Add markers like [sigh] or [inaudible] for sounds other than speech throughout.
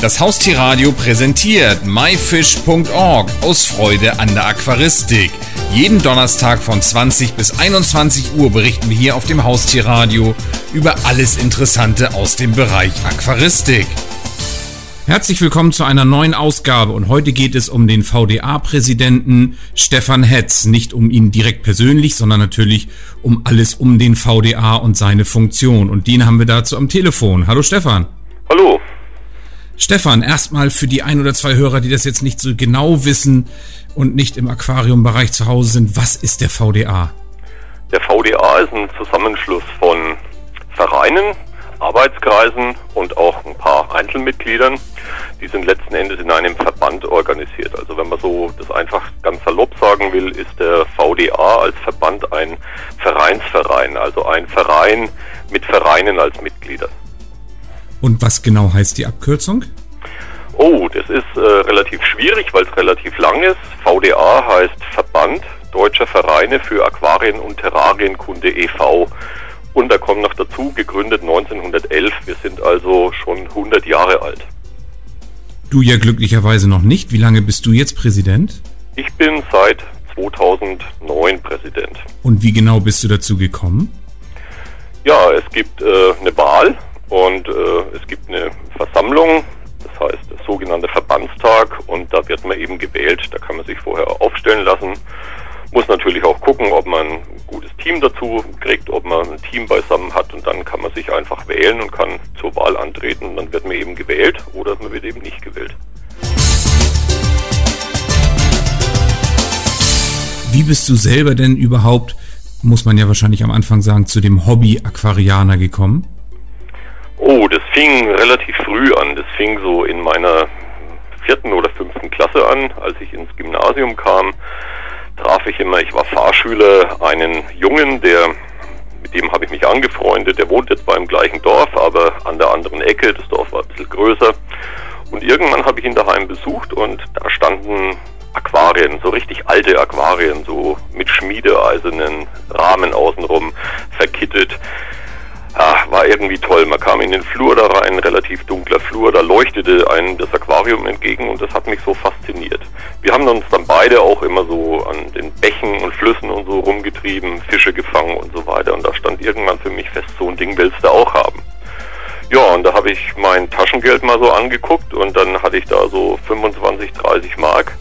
Das Haustierradio präsentiert myfish.org aus Freude an der Aquaristik. Jeden Donnerstag von 20 bis 21 Uhr berichten wir hier auf dem Haustierradio über alles Interessante aus dem Bereich Aquaristik. Herzlich willkommen zu einer neuen Ausgabe und heute geht es um den VDA-Präsidenten Stefan Hetz. Nicht um ihn direkt persönlich, sondern natürlich um alles um den VDA und seine Funktion. Und den haben wir dazu am Telefon. Hallo Stefan. Hallo. Stefan, erstmal für die ein oder zwei Hörer, die das jetzt nicht so genau wissen und nicht im Aquariumbereich zu Hause sind, was ist der VDA? Der VDA ist ein Zusammenschluss von Vereinen, Arbeitskreisen und auch ein paar Einzelmitgliedern. Die sind letzten Endes in einem Verband organisiert. Also wenn man so das einfach ganz salopp sagen will, ist der VDA als Verband ein Vereinsverein, also ein Verein mit Vereinen als Mitglieder. Und was genau heißt die Abkürzung? Oh, das ist äh, relativ schwierig, weil es relativ lang ist. VDA heißt Verband Deutscher Vereine für Aquarien- und Terrarienkunde e.V. Und da kommt noch dazu, gegründet 1911. Wir sind also schon 100 Jahre alt. Du ja glücklicherweise noch nicht. Wie lange bist du jetzt Präsident? Ich bin seit 2009 Präsident. Und wie genau bist du dazu gekommen? Ja, es gibt äh, eine Wahl und äh, es gibt eine Versammlung, das heißt das sogenannte Verbandstag und da wird man eben gewählt. Da kann man sich vorher aufstellen lassen muss natürlich auch gucken, ob man ein gutes Team dazu kriegt, ob man ein Team beisammen hat und dann kann man sich einfach wählen und kann zur Wahl antreten. Dann wird man eben gewählt oder man wird eben nicht gewählt. Wie bist du selber denn überhaupt, muss man ja wahrscheinlich am Anfang sagen, zu dem Hobby Aquarianer gekommen? Oh, das fing relativ früh an. Das fing so in meiner vierten oder fünften Klasse an, als ich ins Gymnasium kam traf ich immer, ich war Fahrschüler, einen Jungen, der mit dem habe ich mich angefreundet, der wohnt jetzt beim gleichen Dorf, aber an der anderen Ecke, das Dorf war ein bisschen größer. Und irgendwann habe ich ihn daheim besucht und da standen Aquarien, so richtig alte Aquarien, so mit schmiedeeisernen Rahmen außenrum verkittet. War irgendwie toll. Man kam in den Flur da rein, relativ dunkler Flur, da leuchtete einem das Aquarium entgegen und das hat mich so fasziniert. Wir haben uns dann beide auch immer so an den Bächen und Flüssen und so rumgetrieben, Fische gefangen und so weiter und da stand irgendwann für mich fest, so ein Ding willst du auch haben. Ja, und da habe ich mein Taschengeld mal so angeguckt und dann hatte ich da so 25, 30 Mark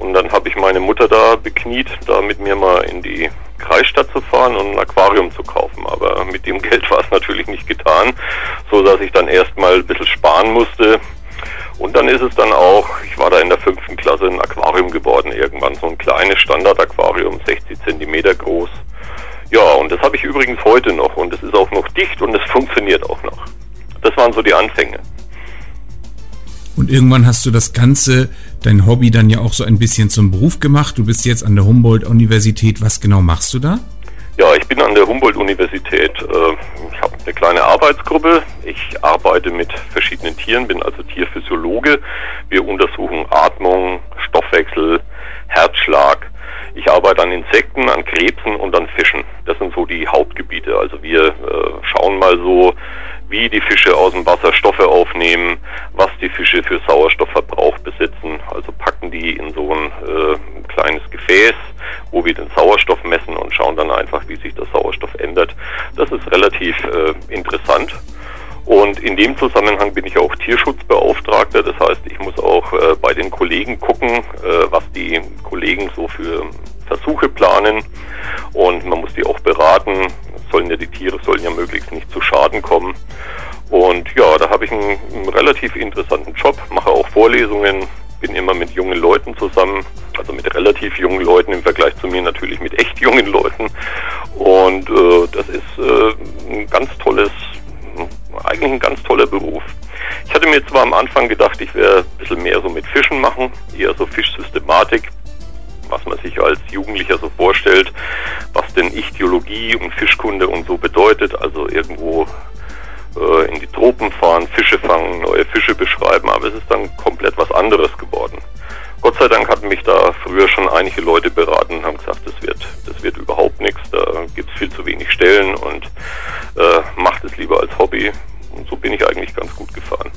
und dann habe ich meine Mutter da bekniet, da mit mir mal in die Kreisstadt zu fahren und ein Aquarium zu kaufen. Aber mit dem [laughs] Geld war es natürlich nicht getan, so dass ich dann erstmal ein bisschen sparen musste. Und dann ist es dann auch, ich war da in der fünften Klasse, ein Aquarium geworden irgendwann, so ein kleines Standardaquarium, 60 Zentimeter groß. Ja, und das habe ich übrigens heute noch und es ist auch noch dicht und es funktioniert auch noch. Das waren so die Anfänge. Und irgendwann hast du das Ganze, dein Hobby dann ja auch so ein bisschen zum Beruf gemacht. Du bist jetzt an der Humboldt-Universität. Was genau machst du da? Ja, ich bin an der Humboldt-Universität. Äh, ich habe eine kleine Arbeitsgruppe. Ich arbeite mit verschiedenen Tieren, bin also Tierphysiologe. Wir untersuchen Atmung, Stoffwechsel, Herzschlag. Ich arbeite an Insekten, an Krebsen und an Fischen. Das sind so die Hauptgebiete. Also wir äh, schauen mal so, wie die Fische aus dem Wasser Stoffe aufnehmen, was die Fische für Sauerstoffverbrauch besitzen. Die in so ein äh, kleines Gefäß, wo wir den Sauerstoff messen und schauen dann einfach, wie sich der Sauerstoff ändert. Das ist relativ äh, interessant. Und in dem Zusammenhang bin ich auch Tierschutzbeauftragter. Das heißt, ich muss auch äh, bei den Kollegen gucken, äh, was die Kollegen so für Versuche planen. Und man muss die auch beraten, sollen ja die Tiere sollen ja möglichst nicht zu Schaden kommen. Und ja, da habe ich einen, einen, relativ interessanten Job, mache auch Vorlesungen, bin immer mit jungen Leuten zusammen, also mit relativ jungen Leuten im Vergleich zu mir natürlich mit echt jungen Leuten. Und äh, das ist äh, ein ganz tolles, eigentlich ein ganz toller Beruf. Ich hatte mir zwar am Anfang gedacht, ich werde ein bisschen mehr so mit Fischen machen, eher so Fischsystematik was man sich als Jugendlicher so vorstellt, was denn Ichthyologie und Fischkunde und so bedeutet. Also irgendwo äh, in die Tropen fahren, Fische fangen, neue Fische beschreiben, aber es ist dann komplett was anderes viel zu wenig Stellen und äh, macht es lieber als Hobby. Und so bin ich eigentlich ganz gut gefahren.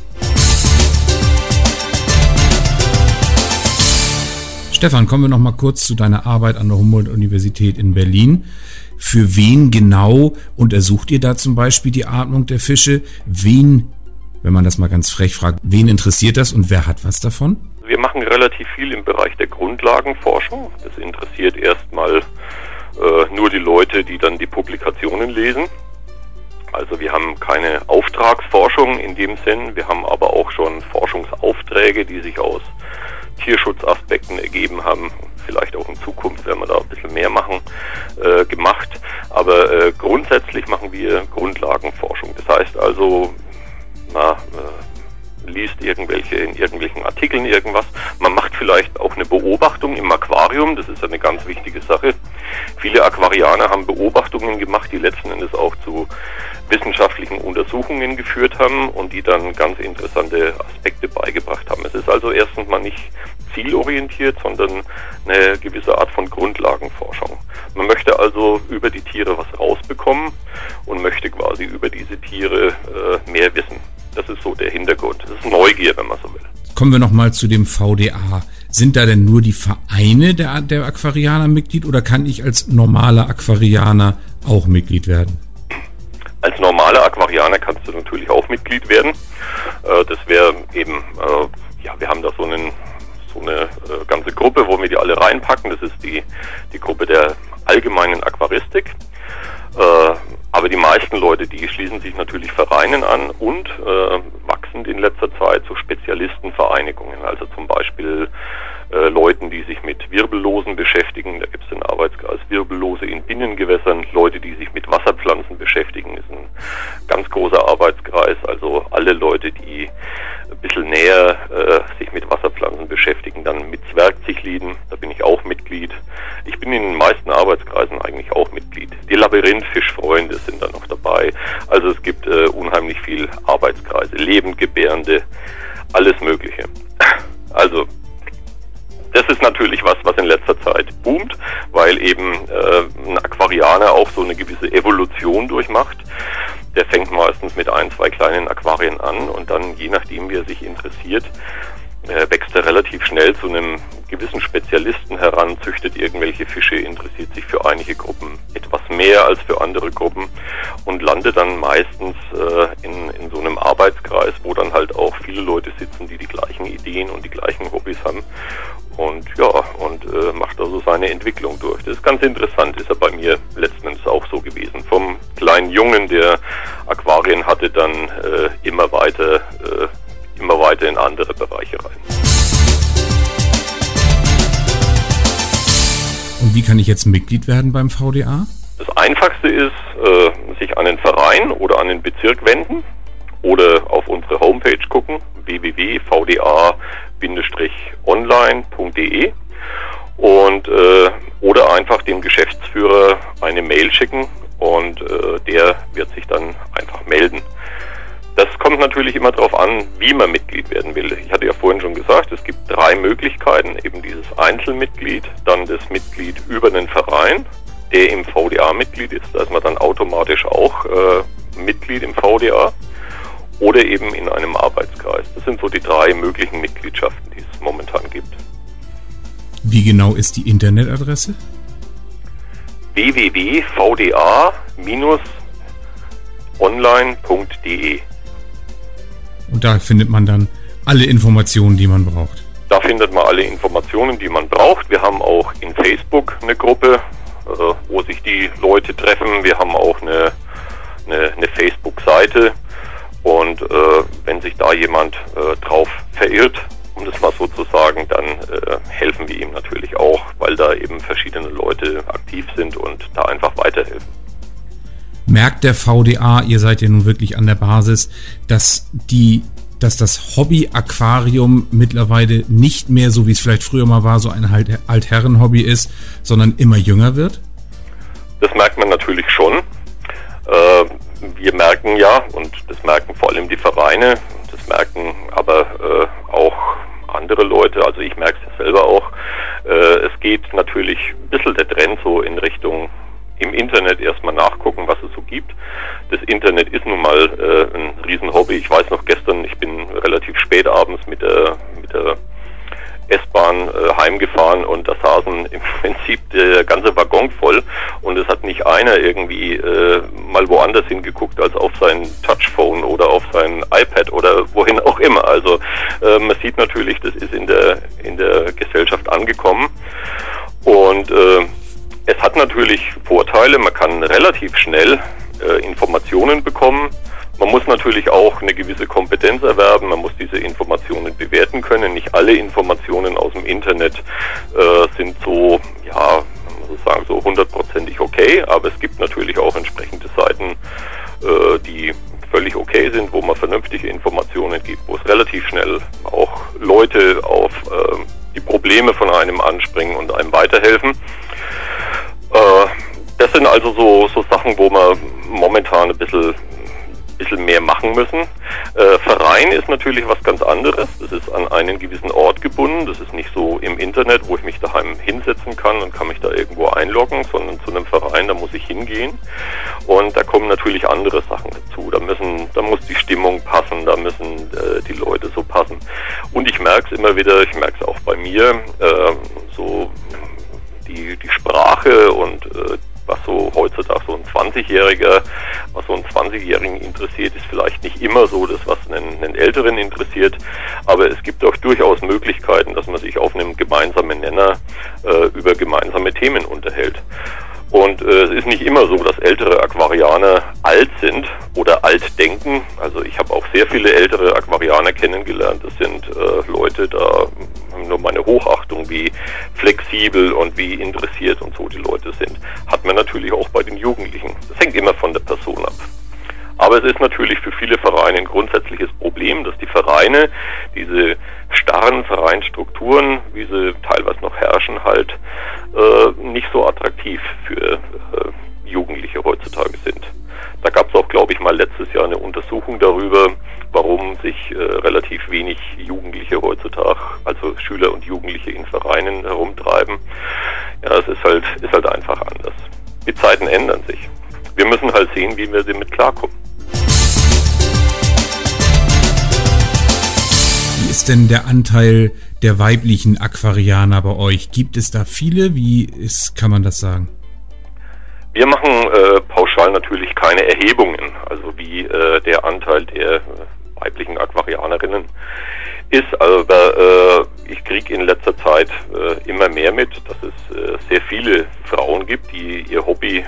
Stefan, kommen wir noch mal kurz zu deiner Arbeit an der Humboldt-Universität in Berlin. Für wen genau untersucht ihr da zum Beispiel die Atmung der Fische? Wen, wenn man das mal ganz frech fragt, wen interessiert das und wer hat was davon? Wir machen relativ viel im Bereich der Grundlagenforschung. Das interessiert erstmal nur die Leute, die dann die Publikationen lesen. Also wir haben keine Auftragsforschung in dem Sinn, wir haben aber auch schon Forschungsaufträge, die sich aus Tierschutzaspekten ergeben haben. Vielleicht auch in Zukunft werden wir da ein bisschen mehr machen, äh, gemacht. Aber äh, grundsätzlich machen wir Grundlagenforschung. Das heißt also, na, äh, liest irgendwelche in irgendwelchen Aquarianer haben Beobachtungen gemacht, die letzten Endes auch zu wissenschaftlichen Untersuchungen geführt haben und die dann ganz interessante Aspekte beigebracht haben. Es ist also erstens mal nicht zielorientiert, sondern eine gewisse Art von Grundlagenforschung. Man möchte also über die Tiere was rausbekommen und möchte quasi über diese Tiere äh, mehr wissen. Das ist so der Hintergrund. Das ist Neugier, wenn man so will. Kommen wir nochmal zu dem VDA. Sind da denn nur die Vereine der, der Aquarianer Mitglied oder kann ich als normaler Aquarianer auch Mitglied werden? Als normaler Aquarianer kannst du natürlich auch Mitglied werden. Äh, das wäre eben, äh, ja, wir haben da so, einen, so eine äh, ganze Gruppe, wo wir die alle reinpacken. Das ist die, die Gruppe der allgemeinen Aquaristik. aber die meisten Leute, die schließen sich natürlich Vereinen an und wachsen in letzter Zeit zu Spezialistenvereinigungen. Also zum Beispiel äh, Leuten, die sich mit Wirbellosen beschäftigen. Da gibt es den Arbeitskreis Wirbellose in Binnengewässern. Leute, die sich mit Wasserpflanzen beschäftigen, ist ein ganz großer Arbeitskreis. Also alle Leute, die ein bisschen näher äh, sich mit Wasserpflanzen beschäftigen, dann mit Zwergzichliden, da bin ich auch Mitglied. Ich bin in den meisten Arbeitskreisen eigentlich auch Mitglied. Die Labyrinthfischfreunde sind da noch dabei. Also es gibt äh, unheimlich viel Arbeitskreise, Lebendgebärende, alles Mögliche. Also das ist natürlich was, was in letzter Zeit boomt, weil eben äh, ein Aquarianer auch so eine gewisse Evolution durchmacht. Der fängt meistens mit ein, zwei kleinen Aquarien an und dann, je nachdem, wie er sich interessiert, wächst er relativ schnell zu einem gewissen Spezialisten heran, züchtet irgendwelche Fische, interessiert sich für einige Gruppen etwas mehr als für andere Gruppen und landet dann meistens äh, in, in so einem Arbeitskreis, wo dann halt auch viele Leute sitzen, die die gleichen Ideen und die gleichen Hobbys haben und ja, und äh, macht also seine Entwicklung durch. Das ist ganz interessant, ist ja bei mir letzten Endes auch so gewesen. Vom kleinen Jungen, der Aquarien hatte, dann äh, immer weiter, äh, immer weiter in andere Bereiche rein. Und wie kann ich jetzt Mitglied werden beim VDA? Das einfachste ist, äh, sich an den Verein oder an den Bezirk wenden oder auf unsere Homepage gucken, www.vda-online.de und äh, oder einfach dem Geschäftsführer eine Mail schicken und äh, der wird sich dann einfach melden. Das kommt natürlich immer darauf an, wie man Mitglied werden will. Ich hatte ja vorhin schon gesagt, es gibt drei Möglichkeiten, eben dieses Einzelmitglied, dann das Mitglied über den Verein, der im VDA Mitglied ist, da ist man dann automatisch auch äh, Mitglied im VDA oder eben in einem Arbeitskreis. Das sind so die drei möglichen Mitgliedschaften, die es momentan gibt. Wie genau ist die Internetadresse? www.vda-online.de Und da findet man dann alle Informationen, die man braucht. Da findet man alle Informationen, die man braucht. Wir haben auch in Facebook eine Gruppe, äh, wo sich die Leute treffen. Wir haben auch eine, eine, eine Facebook-Seite, und äh, wenn sich da jemand äh, drauf verirrt, um das mal so zu sagen, dann äh, helfen wir ihm natürlich auch, weil da eben verschiedene Leute aktiv sind und da einfach weiterhelfen. Merkt der VDA, ihr seid ja nun wirklich an der Basis, dass die dass das Hobby-Aquarium mittlerweile nicht mehr so wie es vielleicht früher mal war, so ein Altherren-Hobby ist, sondern immer jünger wird? Das merkt man natürlich schon. Äh, wir merken ja, und das merken vor allem die Vereine, das merken aber äh, auch andere Leute, also ich merke es selber auch, äh, es geht natürlich ein bisschen der Trend so in Richtung im Internet erstmal nachgucken, was es so gibt. Das Internet ist nun mal äh, ein Riesenhobby. Ich weiß noch gestern, ich bin relativ spät abends mit der, mit der S-Bahn äh, heimgefahren und da saßen im [laughs] Prinzip der ganze Waggon voll und es hat nicht einer irgendwie äh, mal woanders hingeguckt als auf sein Touchphone oder auf sein iPad oder wohin auch immer. Also äh, man sieht natürlich, das ist in der in der Gesellschaft angekommen und äh, es hat natürlich Vorteile. Man kann relativ schnell äh, Informationen bekommen. Man muss natürlich auch eine gewisse Kompetenz erwerben, man muss diese Informationen bewerten können. Nicht alle Informationen aus dem Internet äh, sind so, ja, man muss sagen, so hundertprozentig okay, aber es gibt natürlich auch entsprechende Seiten, äh, die völlig okay sind, wo man vernünftige Informationen gibt, wo es relativ schnell auch Leute auf äh, die Probleme von einem anspringen und einem weiterhelfen. Äh, das sind also so, so Sachen, wo man momentan ein bisschen bisschen mehr machen müssen. Äh, Verein ist natürlich was ganz anderes. Das ist an einen gewissen Ort gebunden. Das ist nicht so im Internet, wo ich mich daheim hinsetzen kann und kann mich da irgendwo einloggen, sondern zu einem Verein, da muss ich hingehen. Und da kommen natürlich andere Sachen dazu. Da müssen, da muss die Stimmung passen, da müssen äh, die Leute so passen. Und ich merke es immer wieder, ich merke es auch bei mir, äh, so die, die Sprache und äh, was so heutzutage so ein 20-Jähriger, was so einen 20-Jährigen interessiert, ist vielleicht nicht immer so das, was einen, einen Älteren interessiert. Aber es gibt auch durchaus Möglichkeiten, dass man sich auf einem gemeinsamen Nenner äh, über gemeinsame Themen unterhält. Und äh, es ist nicht immer so, dass ältere Aquarianer alt sind oder alt denken. Also ich habe auch sehr viele ältere Aquarianer kennengelernt. Das sind flexibel und wie interessiert und so die Leute sind. Hat man natürlich auch bei den Jugendlichen. Das hängt immer von der Person ab. Aber es ist natürlich für viele Vereine ein grundsätzliches Problem, dass die Vereine diese starren Vereinsstrukturen, wie sie teilweise noch herrschen, halt äh, nicht so attraktiv für äh, Jugendliche heutzutage sind. Da gab es auch, glaube ich, mal letztes Jahr eine Untersuchung darüber, warum sich äh, relativ wenig Jugendliche heutzutage, also Schüler und Jugendliche in Vereinen herumtreiben. Ja, es ist halt, ist halt einfach anders. Die Zeiten ändern sich. Wir müssen halt sehen, wie wir damit klarkommen. ist denn der Anteil der weiblichen Aquarianer bei euch? Gibt es da viele? Wie ist, kann man das sagen? Wir machen äh, pauschal natürlich keine Erhebungen, also wie äh, der Anteil der weiblichen Aquarianerinnen ist. Aber äh, ich kriege in letzter Zeit äh, immer mehr mit, dass es äh, sehr viele Frauen gibt, die ihr Hobby,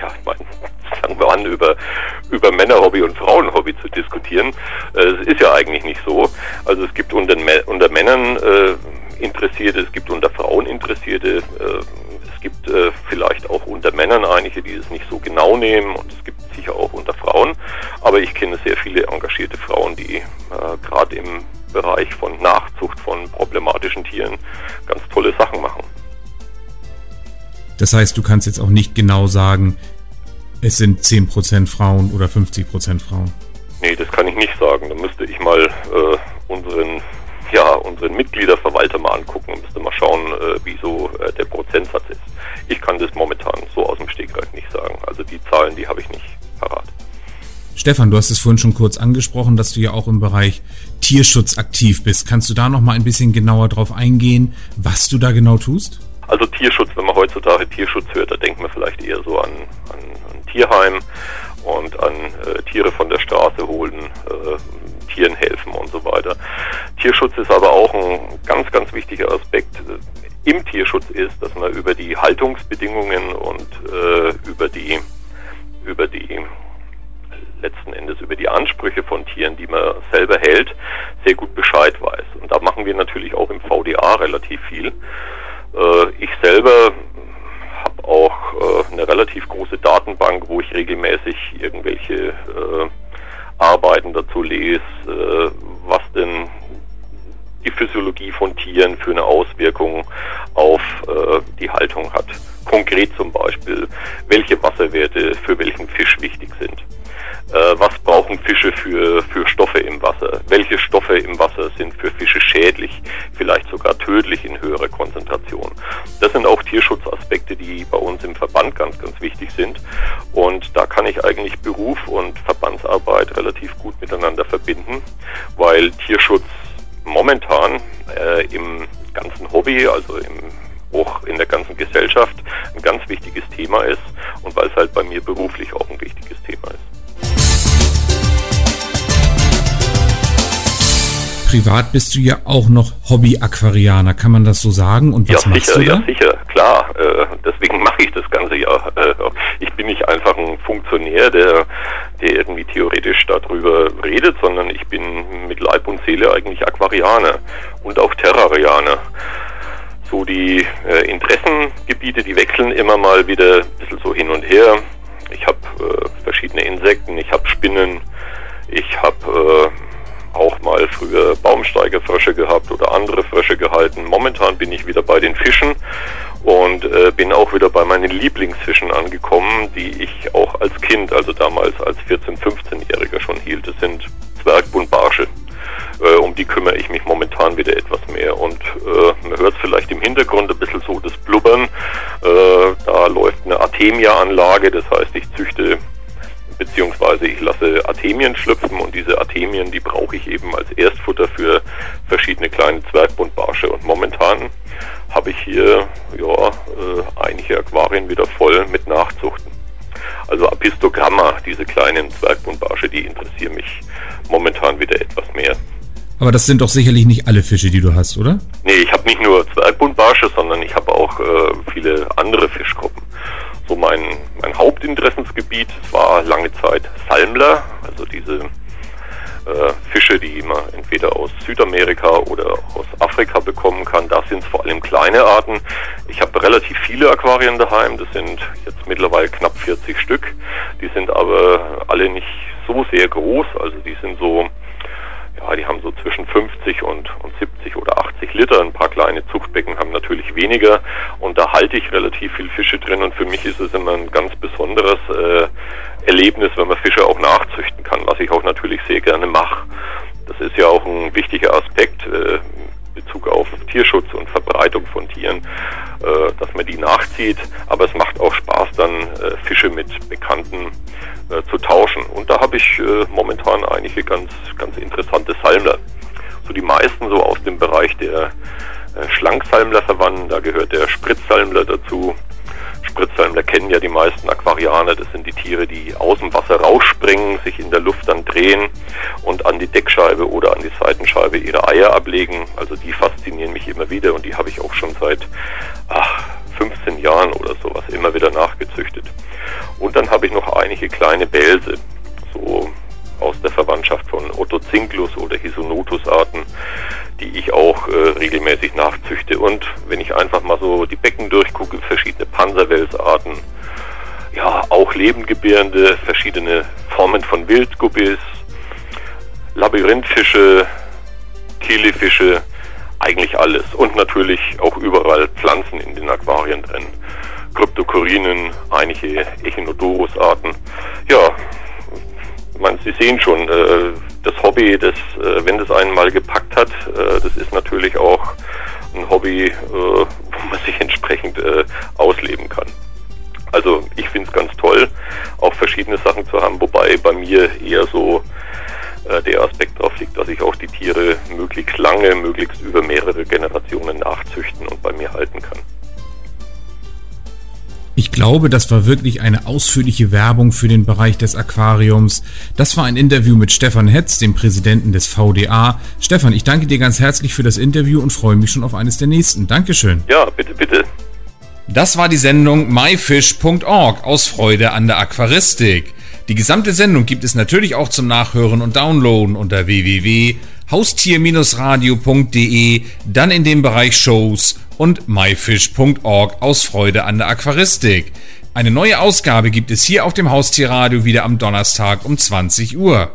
ja, ich meine, [laughs] fangen wir an, über, über Männerhobby und Frauenhobby zu diskutieren. Äh, es ist ja eigentlich nicht so. Also es gibt unter, unter Männern äh, Interessierte, es gibt unter Frauen Interessierte, äh, es gibt äh, vielleicht auch unter Männern einige, die es nicht so genau nehmen und es gibt sicher auch unter Frauen. Aber ich kenne sehr viele engagierte Frauen, die äh, gerade im Bereich von Nachzucht von problematischen Tieren ganz tolle Sachen machen. Das heißt, du kannst jetzt auch nicht genau sagen, es sind 10% Frauen oder 50% Frauen. Nee, das kann ich nicht sagen. Da müsste ich mal äh, unseren, ja, unseren Mitgliederverwalter mal angucken und müsste mal schauen, äh, wie so äh, der Prozentsatz ist. Ich kann das momentan so aus dem Stegreif nicht sagen. Also die Zahlen, die habe ich nicht. Stefan, du hast es vorhin schon kurz angesprochen, dass du ja auch im Bereich Tierschutz aktiv bist. Kannst du da noch mal ein bisschen genauer drauf eingehen, was du da genau tust? Also Tierschutz, wenn man heutzutage Tierschutz hört, da denkt man vielleicht eher so an, an Tierheim und an äh, Tiere von der Straße holen, äh, Tieren helfen und so weiter. Tierschutz ist aber auch ein ganz, ganz wichtiger Aspekt äh, im Tierschutz ist, dass man über die Haltungsbedingungen für welchen Fisch wichtig privat bist du ja auch noch Hobby-Aquarianer, kann man das so sagen? Und was ja, machst sicher, du da? ja, sicher, klar. Äh, deswegen [laughs] mache ich das Ganze ja. Äh, ich bin nicht einfach ein Funktionär, der, der irgendwie theoretisch darüber redet, sondern ich bin mit Leib und Seele eigentlich Aquarianer und auch Terrarianer. So die äh, Interessengebiete, die wechseln immer mal wieder ein bisschen so hin und her. Ich habe äh, verschiedene Insekten, ich habe Spinnen, ich habe äh, auch mal früher Baumsteigerfrösche gehabt oder andere Frösche gehalten. Momentan bin ich wieder bei den Fischen und äh, bin auch wieder bei meinen Lieblingsfischen angekommen, die ich auch als Kind, also damals als 14-, 15-Jähriger schon hielt. Das sind Zwergbundbarsche. Äh, um die kümmere ich mich momentan wieder etwas mehr. Und äh, man hört vielleicht im Hintergrund ein bisschen so das Blubbern. Äh, da läuft eine Artemia-Anlage, das heißt, ich züchte beziehungsweise ich lasse Artemien schlüpfen und diese Artemien, die brauche ich eben als Erstfutter für verschiedene kleine Zwergbundbarsche. Und momentan habe ich hier ja, äh, einige Aquarien wieder voll mit Nachzuchten. Also Apistogramma, diese kleinen Zwergbundbarsche, die interessieren mich momentan wieder etwas mehr. Aber das sind doch sicherlich nicht alle Fische, die du hast, oder? Nee, ich habe nicht nur Zwergbundbarsche, sondern ich habe auch äh, viele andere Fischgruppen so mein, mein Hauptinteressensgebiet. Es war lange Zeit Salmler, also diese äh, Fische, die man entweder aus Südamerika oder aus Afrika bekommen kann. Da sind es vor allem kleine Arten. Ich habe relativ viele Aquarien daheim. Das sind jetzt mittlerweile knapp 40 Stück. Die sind aber alle nicht so sehr groß. Also die sind so ja, die haben so zwischen 50 und, und 70 oder 80 Liter. Ein paar kleine Zuchtbecken haben natürlich weniger und da halte ich relativ viel Fische drin und für mich ist es immer ein ganz besonderes äh, Erlebnis, wenn man Fische auch nachzüchten kann, was ich auch natürlich sehr gerne mache. Das ist ja auch ein wichtiger Aspekt. Äh, Bezug auf Tierschutz und Verbreitung von Tieren, äh, dass man die nachzieht. Aber es macht auch Spaß, dann äh, Fische mit Bekannten äh, zu tauschen. Und da habe ich äh, momentan einige ganz, Salmler. So die meisten so aus dem Bereich der äh, Schlanksalmler verwandt. Da gehört der Spritzsalmler dazu. Spritzsalmler kennen ja die meisten Aquarianer. Das sind die Tiere, die aus dem Wasser rausspringen, sich in der Luft dann drehen und an die Deckscheibe oder an die Seitenscheibe ihre Eier ablegen. Also die faszinieren mich immer wieder und die habe ich auch schon seit ach, 15 Jahren oder sowas immer wieder nachgezüchtet. Und dann habe ich noch einige kleine Bälse, so aus der Verwandtschaft von Ottocinklus oder Hisonotus-Arten, die ich auch äh, regelmäßig nachzüchte. Und wenn ich einfach mal so die Becken durchgucke, verschiedene Panzerwelsarten, ja, auch lebendgebärende, verschiedene Formen von Wildgubbis, Labyrinthfische, Kilifische, eigentlich alles. Und natürlich auch überall Pflanzen in den Aquarien drin. Kryptokorinen, einige Echinodorus-Arten. Ja, man, Sie sehen schon, äh, das Hobby, das, äh, wenn das einen mal gepackt hat, äh, das ist natürlich auch ein Hobby, äh, wo man sich entsprechend äh, ausleben kann. Also ich finde es ganz toll, auch verschiedene Sachen zu haben, wobei bei mir eher so äh, der Aspekt darauf liegt, dass ich auch die Tiere möglichst lange, möglichst über mehrere Generationen nachzüchten und bei mir halten kann. Ich glaube, das war wirklich eine ausführliche Werbung für den Bereich des Aquariums. Das war ein Interview mit Stefan Hetz, dem Präsidenten des VDA. Stefan, ich danke dir ganz herzlich für das Interview und freue mich schon auf eines der nächsten. Dankeschön. Ja, bitte, bitte. Das war die Sendung myfish.org aus Freude an der Aquaristik. Die gesamte Sendung gibt es natürlich auch zum Nachhören und Downloaden unter www.haustier-radio.de, dann in dem Bereich Shows und myfish.org aus Freude an der Aquaristik. Eine neue Ausgabe gibt es hier auf dem Haustierradio wieder am Donnerstag um 20 Uhr.